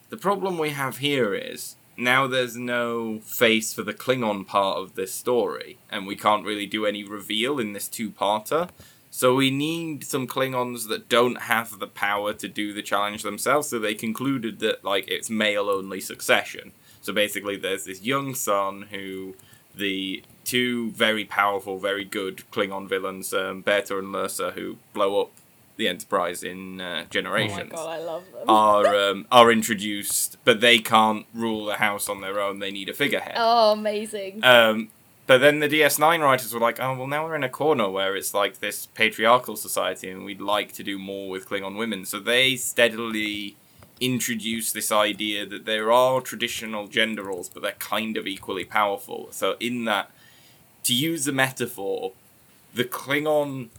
the problem we have here is now there's no face for the Klingon part of this story, and we can't really do any reveal in this two parter. So we need some Klingons that don't have the power to do the challenge themselves, so they concluded that like it's male only succession. So basically there's this young son who the two very powerful, very good Klingon villains, um, B'Etor and Lursa, who blow up the Enterprise in uh, oh my Generations god, I love them. are um, are introduced, but they can't rule the house on their own. They need a figurehead. oh, amazing. Um, but then the DS9 writers were like, "Oh well, now we're in a corner where it's like this patriarchal society, and we'd like to do more with Klingon women." So they steadily introduce this idea that there are traditional gender roles, but they're kind of equally powerful. So in that, to use the metaphor, the Klingon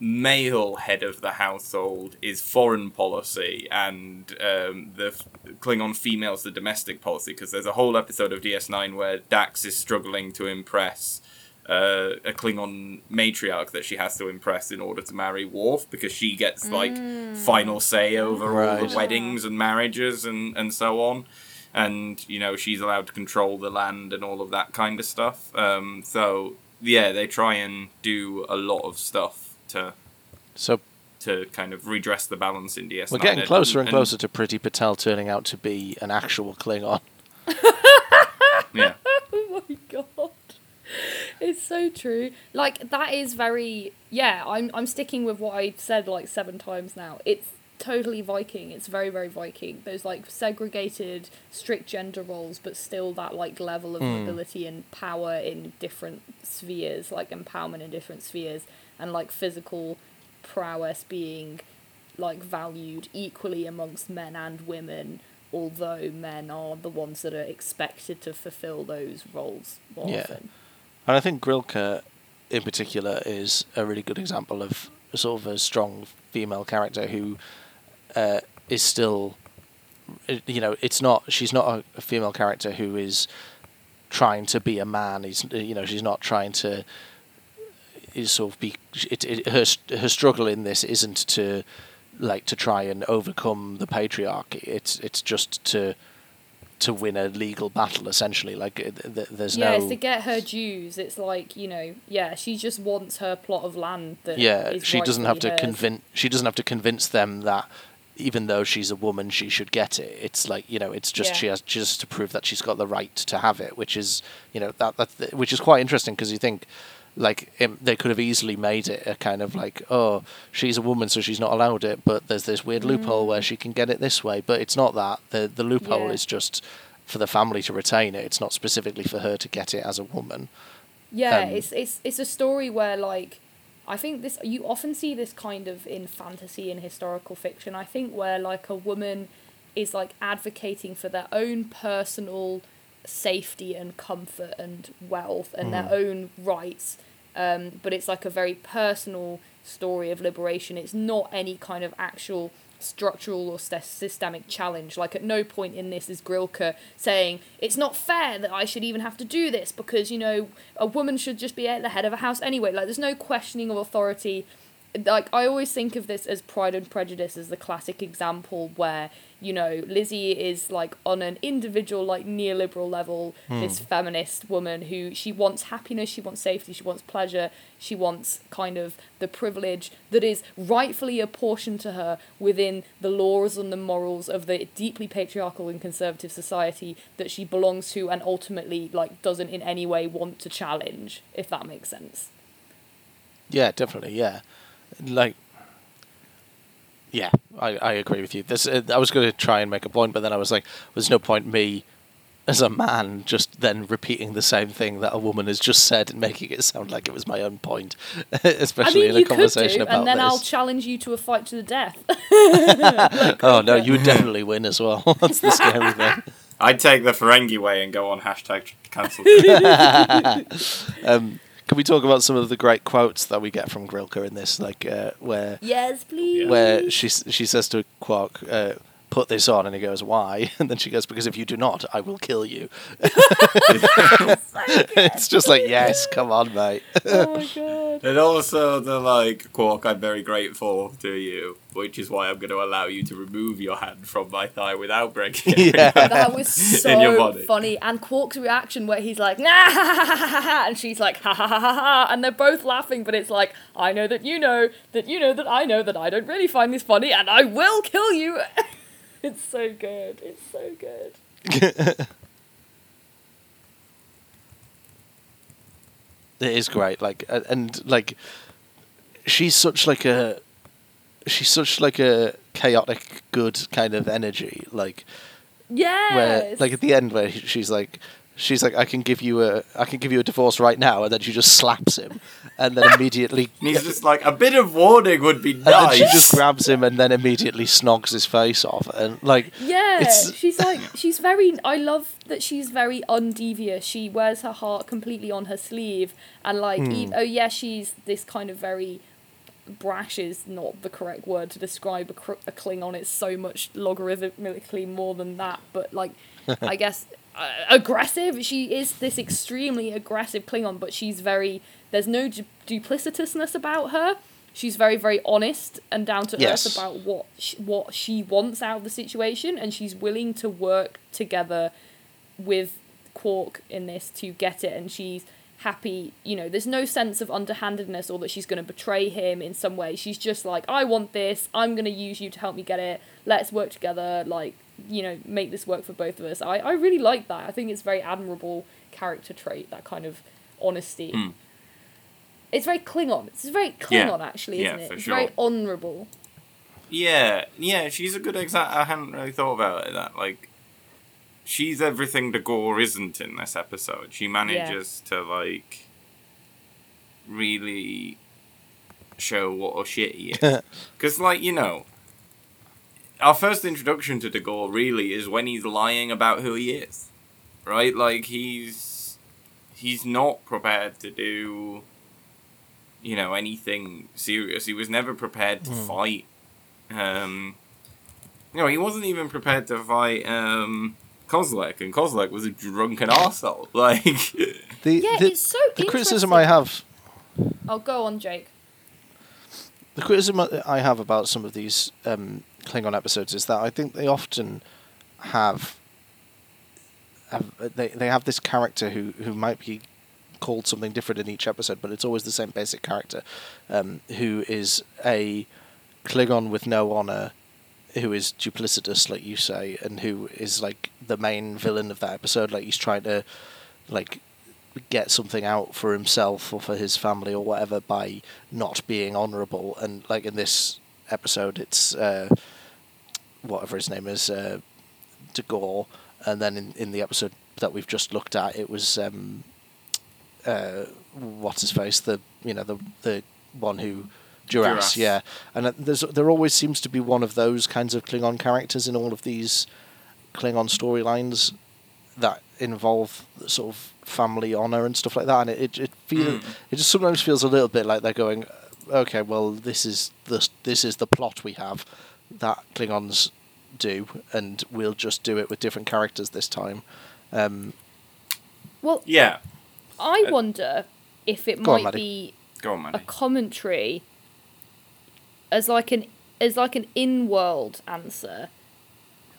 male head of the household is foreign policy and um, the f- Klingon female's the domestic policy because there's a whole episode of DS9 where Dax is struggling to impress uh, a Klingon matriarch that she has to impress in order to marry Worf because she gets like final say over all the weddings and marriages and, and so on. And you know she's allowed to control the land and all of that kind of stuff. Um, so yeah, they try and do a lot of stuff to So to kind of redress the balance in DS9. we're getting closer and closer to Priti Patel turning out to be an actual Klingon. Yeah, oh my god. It's so true. Like that is very yeah, I'm I'm sticking with what I said like seven times now. It's totally Viking. It's very, very Viking. Those like segregated, strict gender roles, but still that like level of hmm. mobility and power in different spheres, like empowerment in different spheres, and like physical prowess being like valued equally amongst men and women although men are the ones that are expected to fulfill those roles more Yeah. often And I think Grilka, in particular, is a really good example of sort of a strong female character who uh, is still, you know, it's not she's not a, a female character who is trying to be a man. He's, you know, she's not trying to. Is sort of be it, it, her her struggle in this isn't to like to try and overcome the patriarchy. It's it's just to to win a legal battle essentially. Like th- th- there's yeah no it's to get her dues it's like you know yeah she just wants her plot of land that yeah she doesn't have to hers. convince she doesn't have to convince them that even though she's a woman she should get it it's like you know it's just Yeah. she has just to prove that she's got the right to have it which is you know that that which is quite interesting because you think like um, they could have easily made it a kind of like oh she's a woman so she's not allowed it but there's this weird loophole where she can get it this way but it's not that the the loophole Mm. Yeah. is just for the family to retain it it's not specifically for her to get it as a woman Yeah, Um, it's it's it's a story where like I think this you often see this kind of in fantasy and historical fiction. I think where like a woman is like advocating for their own personal safety and comfort and wealth and their own rights. Um, but it's like a very personal story of liberation. It's not any kind of actual structural or sys- systemic challenge. Like at no point in this is Grilka saying it's not fair that I should even have to do this because you know a woman should just be at the head of a house anyway. Like there's no questioning of authority. Like I always think of this as Pride and Prejudice as the classic example where you know Lizzie is like on an individual like neoliberal level hmm. this feminist woman who she wants happiness, she wants safety, she wants pleasure, she wants kind of the privilege that is rightfully apportioned to her within the laws and the morals of the deeply patriarchal and conservative society that she belongs to and ultimately like doesn't in any way want to challenge if that makes sense. Yeah, definitely. Yeah, like, yeah, I, I agree with you. This uh, I was going to try and make a point, but then I was like, there's no point me as a man just then repeating the same thing that a woman has just said and making it sound like it was my own point, especially I mean, in a you could conversation do, about and then this. I'll challenge you to a fight to the death. oh no, you would definitely win as well. That's the scary thing. I'd take the Ferengi way and go on hashtag cancel. Um, can we talk about some of the great quotes that we get from Grilka in this, like uh, where yes, please. where she she says to Quark, uh, "Put this on," and he goes, "Why?" And then she goes, "Because if you do not, I will kill you." it's just like, yes, come on, mate. oh my god. and also the like Quark, I'm very grateful to you, which is why I'm going to allow you to remove your hand from my thigh without breaking it. Yeah. That was so funny. And Quark's reaction where he's like, nah, ha, ha, ha, ha, ha, and she's like, ha, ha, ha, ha, ha, and they're both laughing, but it's like, I know that you know, that you know that I know that I don't really find this funny, and I will kill you. it's so good. It's so good. It is great, like, and like, she's such like a, she's such like a chaotic, good kind of energy, like. yeah. where like at the end where she's like she's like I can give you a I can give you a divorce right now and then she just slaps him and then immediately And he's just like, a bit of warning would be and then nice. she just grabs him and then immediately snogs his face off and like Yeah, It's- she's like she's very. I love that she's very undevious. She wears her heart completely on her sleeve, and like, Hmm. e- oh yeah, she's this kind of very brash is not the correct word to describe a, cr- a Klingon. It's so much logarithmically more than that, but like, I guess Uh, aggressive. She is this extremely aggressive Klingon, but she's very. There's no du- duplicitousness about her. She's very, very honest and down to Yes. earth about what sh- what she wants out of the situation, and she's willing to work together with Quark in this to get it, and she's happy. You know, there's no sense of underhandedness or that she's going to betray him in some way. She's just like, I want this. I'm going to use you to help me get it. Let's work together. Like, you know, make this work for both of us. I I really like that. I think it's a very admirable character trait. That kind of honesty. Hmm. It's very Klingon. It's very Yeah. Klingon, actually, isn't it? for It's sure. very honourable. Yeah, yeah, she's a good example. I hadn't really thought about it that like she's everything D'Ghor isn't in this episode. She manages to like really show what a shit he is. Because like you know, our first introduction to D'Ghor really is when he's lying about who he is, right? Like he's he's not prepared to do, you know, anything serious. He was never prepared to Hmm. fight. Um, you know, he wasn't even prepared to fight um, Kozak, and Kozak was a drunken asshole. Like, The, Yeah, the, it's so the criticism I interesting. have Oh, go on, Jake. The criticism I have about some of these um, Klingon episodes is that I think they often have, have they they have this character who who might be called something different in each episode, but it's always the same basic character, um, who is a Klingon with no honor, who is duplicitous, like you say, and who is like the main villain of that episode. Like he's trying to, like, get something out for himself or for his family or whatever by not being honourable. And like in this episode, it's uh, whatever his name is, uh, D'Ghor. And then in, in the episode that we've just looked at, it was um, uh, what's his face, the you know the the one who. Duras, Duras. yeah, and uh, there's there always seems to be one of those kinds of Klingon characters in all of these Klingon storylines that involve sort of family honor and stuff like that, and it it, it feel Mm. it just sometimes feels a little bit like they're going, okay, well this is the this is the plot we have that Klingons do, and we'll just do it with different characters this time. Um, Well, yeah, I Uh, wonder if it go on, might Maddie. be go on, a commentary as like an as like an in-world answer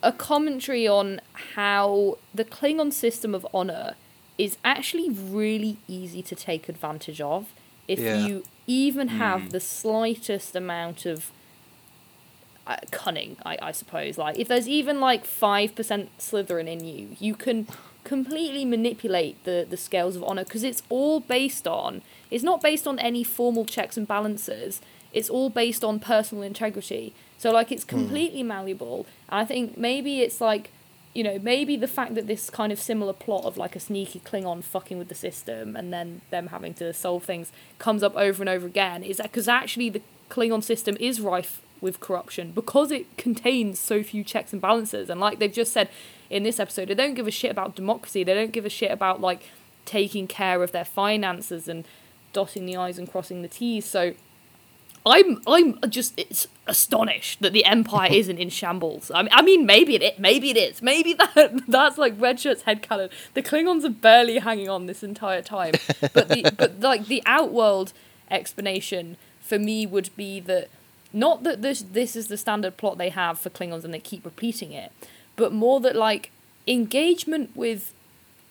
a commentary on how the klingon system of honor is actually really easy to take advantage of if Yeah. you even have Mm. the slightest amount of uh, cunning I, I suppose. Like if there's even like 5% slytherin in you you can completely manipulate the, the scales of honor because it's all based on it's not based on any formal checks and balances. It's all based on personal integrity. So like it's completely malleable. And i think maybe it's like you know maybe the fact that this kind of similar plot of like a sneaky klingon fucking with the system and then them having to solve things comes up over and over again is that because actually the klingon system is rife with corruption because it contains so few checks and balances and like they've just said in this episode they don't give a shit about democracy they don't give a shit about like taking care of their finances and dotting the i's and crossing the t's so I'm I'm just it's astonished that the empire isn't in shambles. I mean, I mean maybe it maybe it is. Maybe that that's like Red Shirt's headcanon. The Klingons are barely hanging on this entire time. But the but like the outworld explanation for me would be that not that this this is the standard plot they have for Klingons and they keep repeating it, but more that like engagement with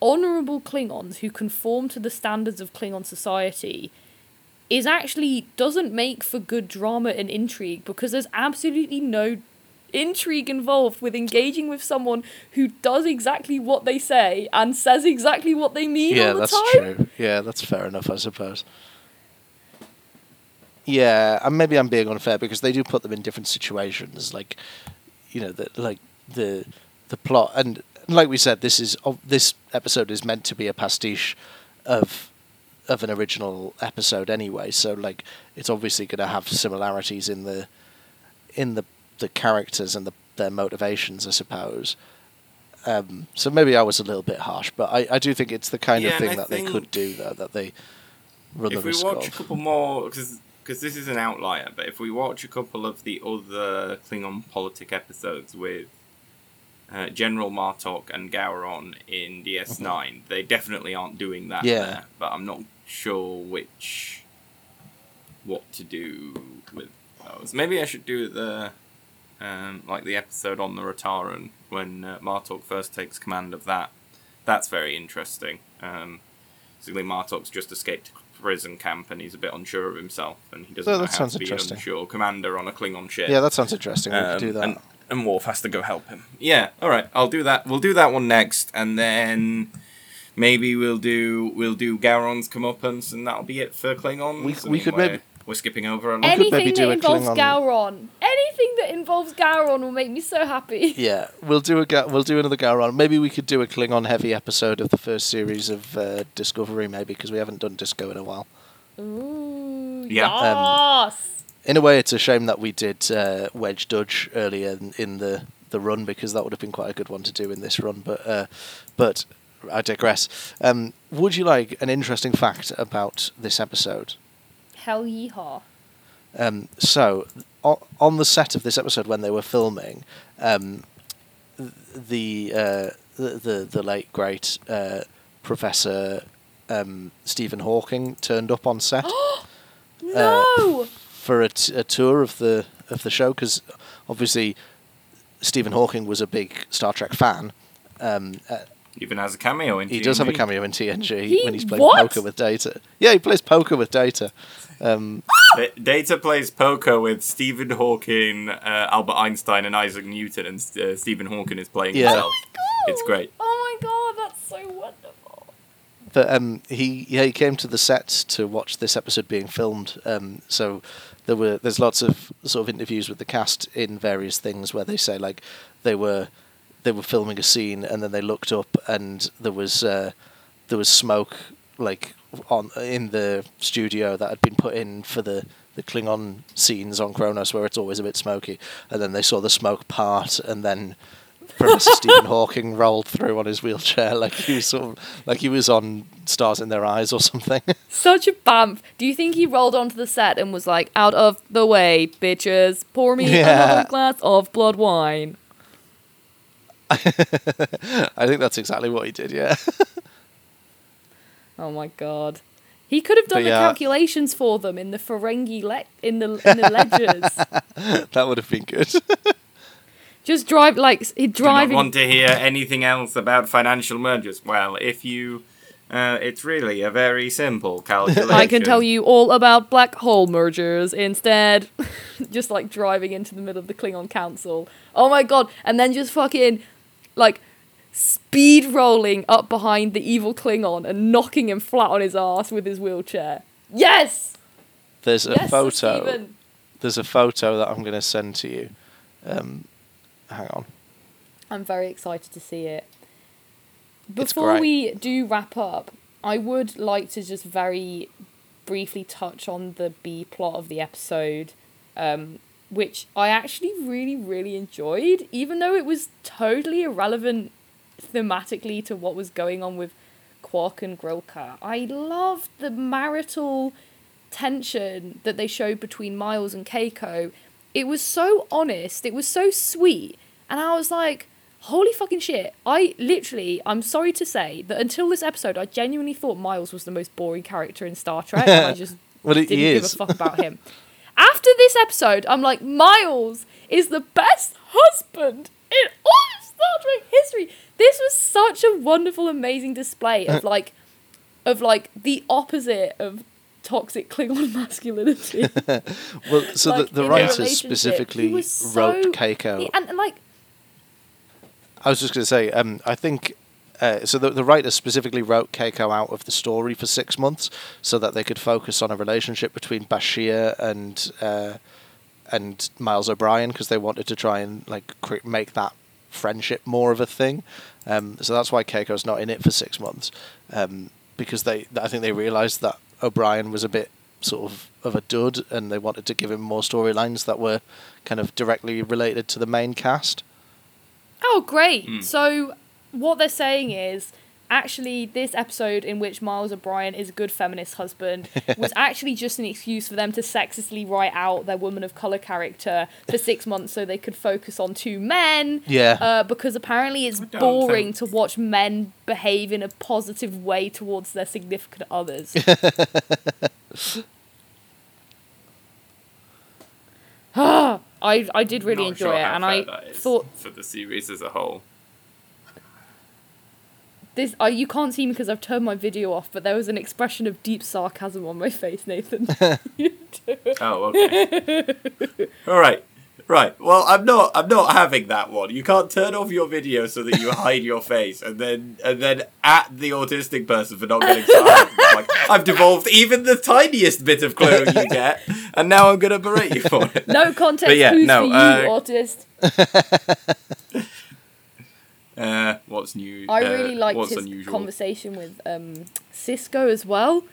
honorable Klingons who conform to the standards of Klingon society is actually doesn't make for good drama and intrigue because there's absolutely no intrigue involved with engaging with someone who does exactly what they say and says exactly what they mean yeah, all the that's time. true. Yeah, that's fair enough, I suppose. Yeah, and maybe I'm being unfair because they do put them in different situations, like you know, the like the the plot, and like we said, this is this episode is meant to be a pastiche of of an original episode anyway. So like, it's obviously going to have similarities in the in the the characters and the their motivations, I suppose. Um, so maybe I was a little bit harsh, but I, I do think it's the kind Yeah, of thing that they could do though that they run if the we risk watch a of. couple more, because this is an outlier, but if we watch a couple of the other Klingon politic episodes with uh, General Martok and Gowron in DS9, they definitely aren't doing that Yeah. there. But I'm not sure which what to do with those. Maybe I should do the um, like the episode on the Rotarran when uh, Martok first takes command of that. That's very interesting. Um, basically, Martok's just escaped prison camp and he's a bit unsure of himself and he doesn't Oh, know that how sounds to be an unsure commander on a Klingon ship. Yeah, that sounds interesting. We could Um, do that. And, and Worf has to go help him. Yeah, all right. I'll do that. We'll do that one next, and then maybe we'll do we'll do Gowron's comeuppance, and that'll be it for Klingons. We- we could maybe- we're skipping over a lot. could maybe Anything do that a involves Klingon- Gowron, anything that involves Gowron will make me so happy. Yeah, we'll do a ga- we'll do another Gowron. Maybe we could do a Klingon heavy episode of the first series of uh, Discovery, maybe because we haven't done Disco in a while. Ooh, Yeah. Um, yes. in a way, it's a shame that we did uh, Wedge Dudge earlier in, in the the run because that would have been quite a good one to do in this run. But uh, but I digress. Um, would you like an interesting fact about this episode? Hell yeehaw. Um, so, o- on the set of this episode when they were filming, um, the, uh, the the the late great uh, Professor um, Stephen Hawking turned up on set No. for a, t- a tour of the of the show because obviously Stephen Hawking was a big Star Trek fan. Um, uh, Even has a cameo in he does have a cameo in TNG He- when he's playing what? poker with Data. Yeah, he plays poker with Data. Um, Data plays poker with Stephen Hawking, uh, Albert Einstein, and Isaac Newton, and uh, Stephen Hawking is playing Yeah. himself. God. It's great. Oh my god, that's so wonderful. But um, he yeah he came to the set to watch this episode being filmed. Um, so there were there's lots of sort of interviews with the cast in various things where they say like they were they were filming a scene and then they looked up and there was uh, there was smoke like on in the studio that had been put in for the the Klingon scenes on Kronos where it's always a bit smoky and then they saw the smoke part and then Professor Stephen Hawking rolled through on his wheelchair like he was sort of like he was on Stars in Their Eyes or something. Such a bamp. Do you think he rolled onto the set and was like, out of the way, bitches, pour me Yeah. another glass of blood wine? I think that's exactly what he did. Yeah. Oh my god. He could have done But the yeah. calculations for them in the Ferengi le- in the in the ledgers. that would have been good. Just drive like s- he Do not driving. want to hear anything else about financial mergers? Well, if you, uh, it's really a very simple calculation. I can tell you all about black hole mergers instead. just like driving into the middle of the Klingon council. Oh my god! And then just fucking like speed rolling up behind the evil Klingon and knocking him flat on his ass with his wheelchair. Yes. There's a yes, photo. Stephen. There's a photo that I'm going to send to you. Um, hang on. I'm very excited to see it. Before we do wrap up, I would like to just very briefly touch on the B plot of the episode, um, which I actually really, really enjoyed, even though it was totally irrelevant thematically to what was going on with Quark and Grilka. I loved the marital tension that they showed between Miles and Keiko. It was so honest, it was so sweet, and I was like, holy fucking shit. I literally, I'm sorry to say that until this episode, I genuinely thought Miles was the most boring character in Star Trek, I just Well, didn't give a fuck about him. After this episode, I'm like, Miles is the best husband in all of Star Trek history. This was such a wonderful, amazing display of like, of like the opposite of toxic Klingon masculinity. Well, so Like, the, the writers specifically was wrote so- Keiko. and, and like, I was just going to say, um, I think. Uh, so the, the writers specifically wrote Keiko out of the story for six months so that they could focus on a relationship between Bashir and uh, and Miles O'Brien because they wanted to try and like cre- make that friendship more of a thing. Um, so that's why Keiko's not in it for six months um, because they I think they realised that O'Brien was a bit sort of of a dud and they wanted to give him more storylines that were kind of directly related to the main cast. Oh, great. Mm. So, what they're saying is actually, this episode in which Miles O'Brien is a good feminist husband was actually just an excuse for them to sexistly write out their woman of color character for six months so they could focus on two men. Yeah. Uh, because apparently it's boring think- to watch men behave in a positive way towards their significant others. I I did really Not enjoy sure it, and I thought for the series as a whole. This uh, you can't see me because I've turned my video off, but there was an expression of deep sarcasm on my face, Nathan. You do it. Oh, okay. All right. Right. Well, I'm not. I'm not having that one. You can't turn off your video so that you hide your face, and then and then at the autistic person for not getting started. like I've devolved even the tiniest bit of clue you get, and now I'm gonna berate you for it. no context But yeah, clues no, for you, uh, autist. Uh, what's new? I uh, really liked what's his unusual? conversation with um, Sisko as well.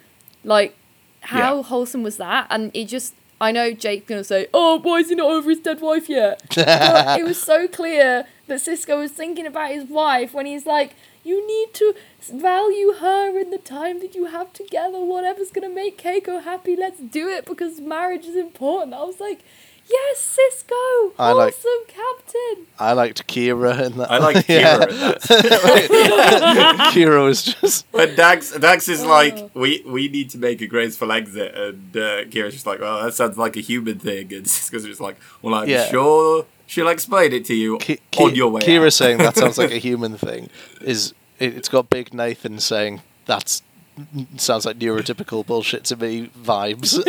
Like, how Yeah. wholesome was that? And it just, I know Jake's gonna say, "Oh, why is he not over his dead wife yet?" but it was so clear that Sisko was thinking about his wife when he's like, "You need to value her in the time that you have together. Whatever's gonna make Keiko happy, let's do it because marriage is important." I was like, "Yes, Sisko, I like- awesome captain." I liked Kira in that. I like Yeah. Kira in that. Kira was just. But Dax, Dax is Oh. like, we we need to make a graceful exit, and uh, Kira's just like, well, that sounds like a human thing, and Sisko's just like, well, I'm Yeah. sure she'll explain it to you Ki- on Ki- your way. Kira out. saying that sounds like a human thing is it, it's got Big Nathan saying that's sounds like neurotypical bullshit to me vibes.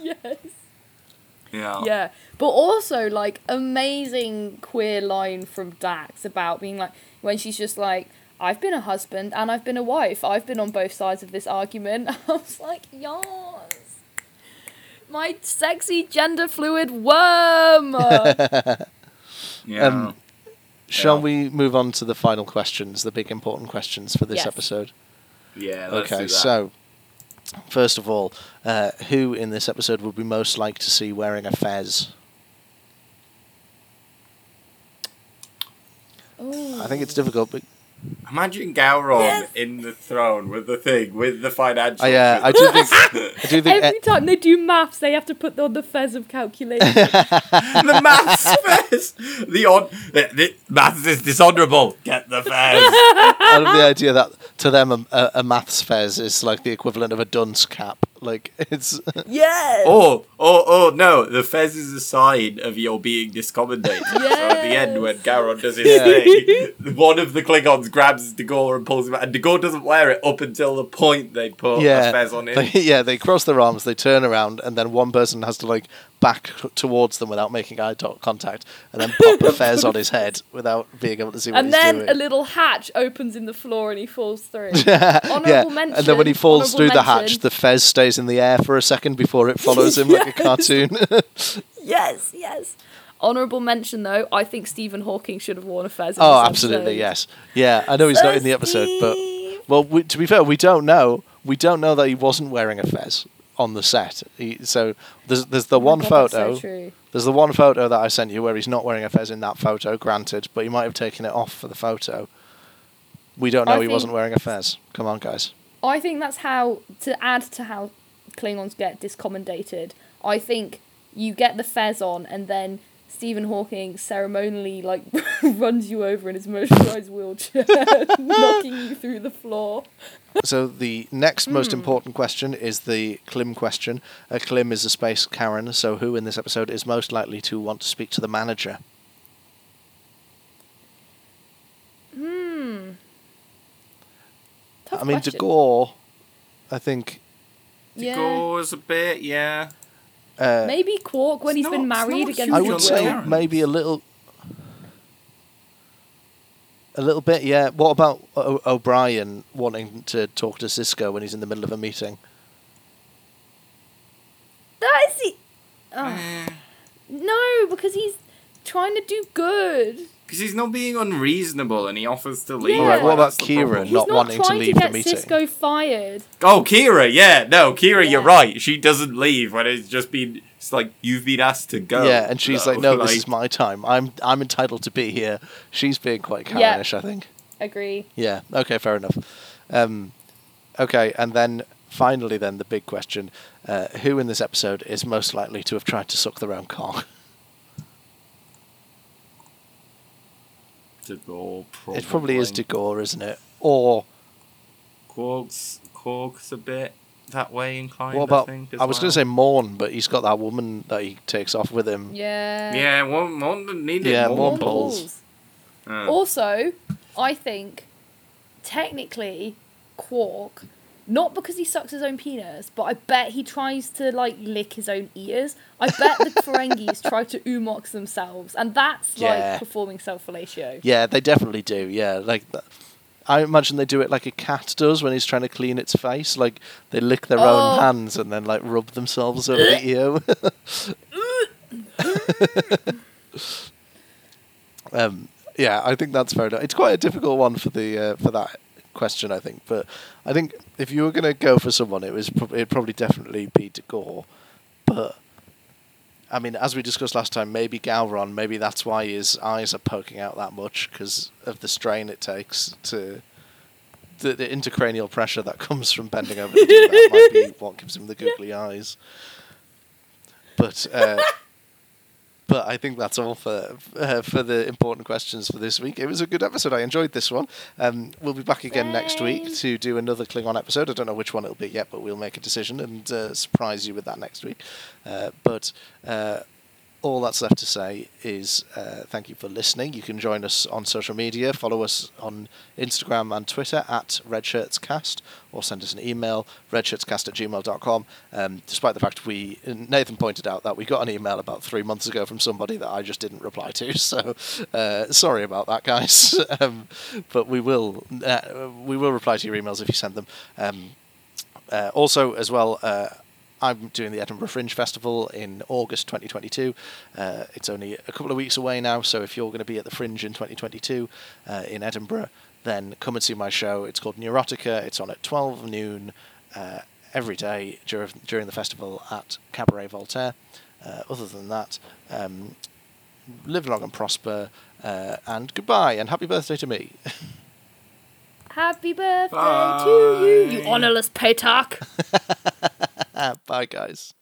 yes. Yeah, Yeah, but also like amazing queer line from Dax about being like when she's just like, "I've been a husband and I've been a wife. I've been on both sides of this argument." I was like, "Yes, my sexy gender fluid worm." yeah. Um, Shall Yeah. we move on to the final questions, the big important questions for this Yes. episode? yeah. Let's do okay, that. so first of all, uh, who in this episode would we most like to see wearing a fez? I think it's difficult, but imagine Gowron Yes. in the throne with the thing with the financial. I, uh, I do think I do think Every time they do maths, they have to put on the fez of calculation. the maths fez. The on the, the maths is dishonourable. Get the fez. I love the idea that to them a, a, a maths fez is like the equivalent of a dunce cap. Like it's yes. Oh, oh, oh, no. The fez is a sign of your being discommendated. So at the end, when Yes. Gowron does his Yeah. thing, one of the Klingons grabs D'Ghor and pulls him out. And D'Ghor doesn't wear it up until the point they put yeah, a fez on him. they, yeah. They cross their arms, they turn around, and then one person has to like back towards them without making eye contact, and then pop a fez on his head without being able to see what and then doing. a little hatch opens in the floor and he falls through. yeah, Honourable mention. and then when he falls through the hatch, the fez stays in the air for a second before it follows him like a cartoon. Yes, yes. Honourable mention though, I think Stephen Hawking should have worn a fez. oh, absolutely, yes, yeah. I know he's not in the episode, but well, we, to be fair, we don't know. We don't know that he wasn't wearing a fez on the set. He, so there's there's the Oh one God, photo. So. There's the one photo that I sent you where he's not wearing a fez in that photo, granted, but he might have taken it off for the photo. We don't know I he wasn't wearing a fez. Come on, guys. I think that's how to add to how Klingons get discommendated. I think you get the fez on, and then Stephen Hawking ceremonially like runs you over in his motorized wheelchair, knocking you through the floor. So the next most Hmm. important question is the Klim question. Uh, Klim is a space Karen, so who in this episode is most likely to want to speak to the manager? Hmm. Tough I mean, question. D'Ghor, I think. Yeah. Gore is a bit, yeah. Uh, Maybe Quark when It's he's been married not against I would say will. Karen. maybe a little. A little bit, yeah. What about o- O'Brien wanting to talk to Sisko when he's in the middle of a meeting? That is the. Oh. No, because he's trying to do good. Because he's not being unreasonable and he offers to leave. Yeah. All right, what about That's the problem. Kira He's not not, wanting to trying leave to the get meeting? Sisko fired. Oh, Kira, yeah. No, Kira, you're right. She doesn't leave when it's just been. It's like, you've been asked to go. Yeah, and she's though. like, "No, this is my time. I'm I'm entitled to be here." She's being quite Yeah. I think. Agree. Yeah. Okay. Fair enough. Um, okay, and then finally, then the big question: uh, Who in this episode is most likely to have tried to suck their own cock? D'Ghor, It probably is D'Ghor, isn't it? Or Quark's, Quark's a bit that way inclined. what about? I, think, as I was going to say Morn, but he's got that woman that he takes off with him. Yeah. Yeah, one, one needed Yeah, more more More balls. balls. Uh, Also, I think technically Quark, not because he sucks his own penis, but I bet he tries to like lick his own ears. I bet the Ferengis try to oo-mox themselves, and that's Yeah. like performing self fellatio. Yeah, they definitely do. Yeah, like th- I imagine they do it like a cat does when he's trying to clean its face. Like they lick their Oh. own hands and then like rub themselves over the ear. um, yeah, I think that's fair enough. It's quite a difficult one for the uh, for that question, I think. But I think if you were going to go for someone, it was prob- it'd probably definitely be D'Ghor. But I mean, as we discussed last time, maybe Gowron, maybe that's why his eyes are poking out that much because of the strain it takes to. The, the intercranial pressure that comes from bending over to do that might be what gives him the googly eyes. But uh, but I think that's all for uh, for the important questions for this week. It was a good episode. I enjoyed this one. Um, we'll be back again next week to do another Klingon episode. I don't know which one it'll be yet, but we'll make a decision and uh, surprise you with that next week. Uh, but uh, all that's left to say is uh, thank you for listening. You can join us on social media. Follow us on Instagram and Twitter at RedShirtsCast or send us an email, redshirtscast at gmail.com. Um, despite the fact we, Nathan pointed out that we got an email about three months ago from somebody that I just didn't reply to. So uh, sorry about that, guys. um, but we will, uh, we will reply to your emails if you send them. Um, uh, also, as well, uh, I'm doing the Edinburgh Fringe Festival in August 2022. Uh, it's only a couple of weeks away now, so if you're going to be at the Fringe in 2022 uh, in Edinburgh, then come and see my show. It's called Neurotica. It's on at 12 noon uh, every day during, during the festival at Cabaret Voltaire. Uh, other than that, um, live long and prosper, uh, and goodbye, and happy birthday to me. Happy birthday to you, you honourless honorless p'takh. Ah, bye, guys.